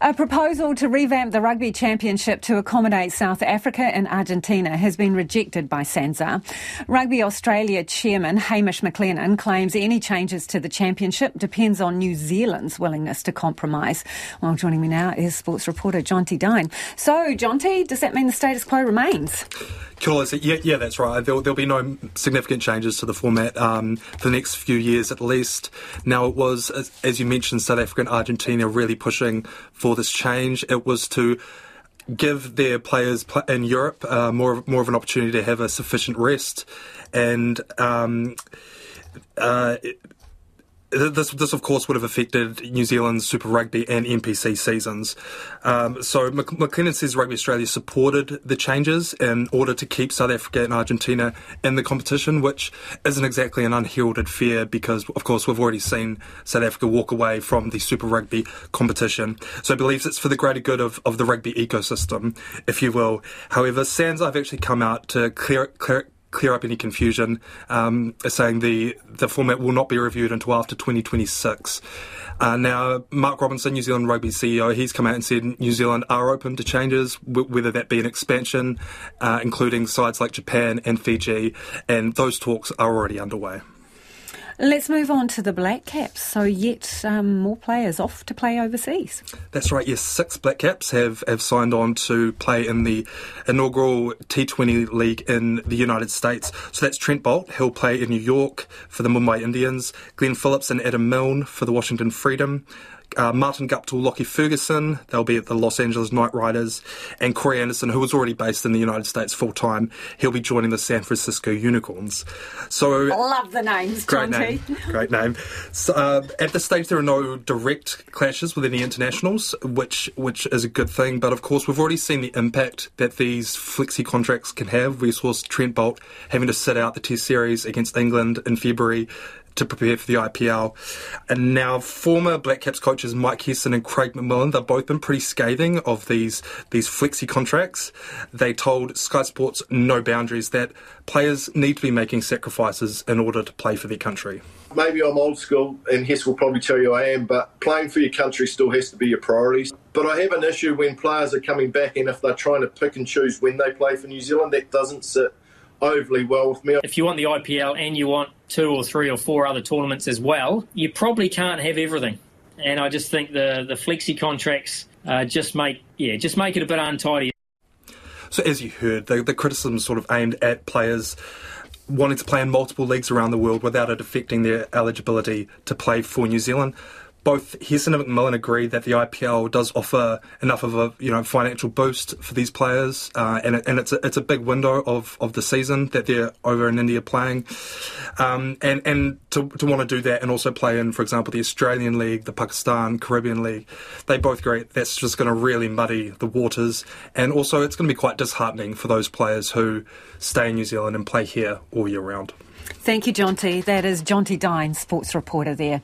A proposal to revamp the Rugby Championship to accommodate South Africa and Argentina has been rejected by SANZAAR. Rugby Australia chairman Hamish McLennan claims any changes to the championship depends on New Zealand's willingness to compromise. Well, joining me now is sports reporter Jonty Dine. So, Jonty, does that mean the status quo remains? Cool. Yeah, yeah, that's right. There'll, there'll be no significant changes to the format um, for the next few years at least. Now, it was, as, as you mentioned, South Africa and Argentina really pushing for this change. It was to give their players in Europe uh, more more of an opportunity to have a sufficient rest, and um, uh, this, this of course would have affected New Zealand's Super Rugby and NPC seasons. Um, so McLennan says Rugby Australia supported the changes in order to keep South Africa and Argentina in the competition, which isn't exactly an unheralded fear because, of course, we've already seen South Africa walk away from the Super Rugby competition. So he believes it's for the greater good of, of the rugby ecosystem, if you will. However, SANZAAR have actually come out to clear, clear clear up any confusion, um, saying the, the format will not be reviewed until after 2026. Uh, now, Mark Robinson, New Zealand Rugby CEO, he's come out and said New Zealand are open to changes, w- whether that be an expansion, uh, including sides like Japan and Fiji, and those talks are already underway. Let's move on to the Black Caps. So, yet um, more players off to play overseas. That's right, yes. Six Black Caps have, have signed on to play in the inaugural T20 League in the United States. So, that's Trent Boult. He'll play in New York for the Mumbai Indians, Glenn Phillips and Adam Milne for the Washington Freedom, uh, Martin Guptill, Lockie Ferguson, they'll be at the Los Angeles Knight Riders, and Corey Anderson, who was already based in the United States full time, he'll be joining the San Francisco Unicorns. So I love the names, great name, great name. So, uh, at this stage, there are no direct clashes with any internationals, which which is a good thing. But of course, we've already seen the impact that these flexi contracts can have. We saw Trent Boult having to sit out the Test series against England in February to prepare for the IPL. And now former Black Caps coaches Mike Hesson and Craig McMillan, they've both been pretty scathing of these these flexi contracts. They told Sky Sports No Boundaries that players need to be making sacrifices in order to play for their country. Maybe I'm old school, and Hess will probably tell you I am, but playing for your country still has to be your priority. But I have an issue when players are coming back, and if they're trying to pick and choose when they play for New Zealand, that doesn't sit overly well with me. If you want the IPL and you want two or three or four other tournaments as well, you probably can't have everything. And I just think the the flexi contracts uh, just make yeah just make it a bit untidy. So as you heard, the, the criticism sort of aimed at players wanting to play in multiple leagues around the world without it affecting their eligibility to play for New Zealand both Hesson and McMillan agree that the IPL does offer enough of a you know financial boost for these players, uh, and it, and it's a, it's a big window of, of the season that they're over in India playing, um, and and to, to want to do that and also play in, for example, the Australian League, the Pakistan Caribbean League, they both agree that's just going to really muddy the waters, and also it's going to be quite disheartening for those players who stay in New Zealand and play here all year round. Thank you, Jonty. That is Jonty Dine, sports reporter there.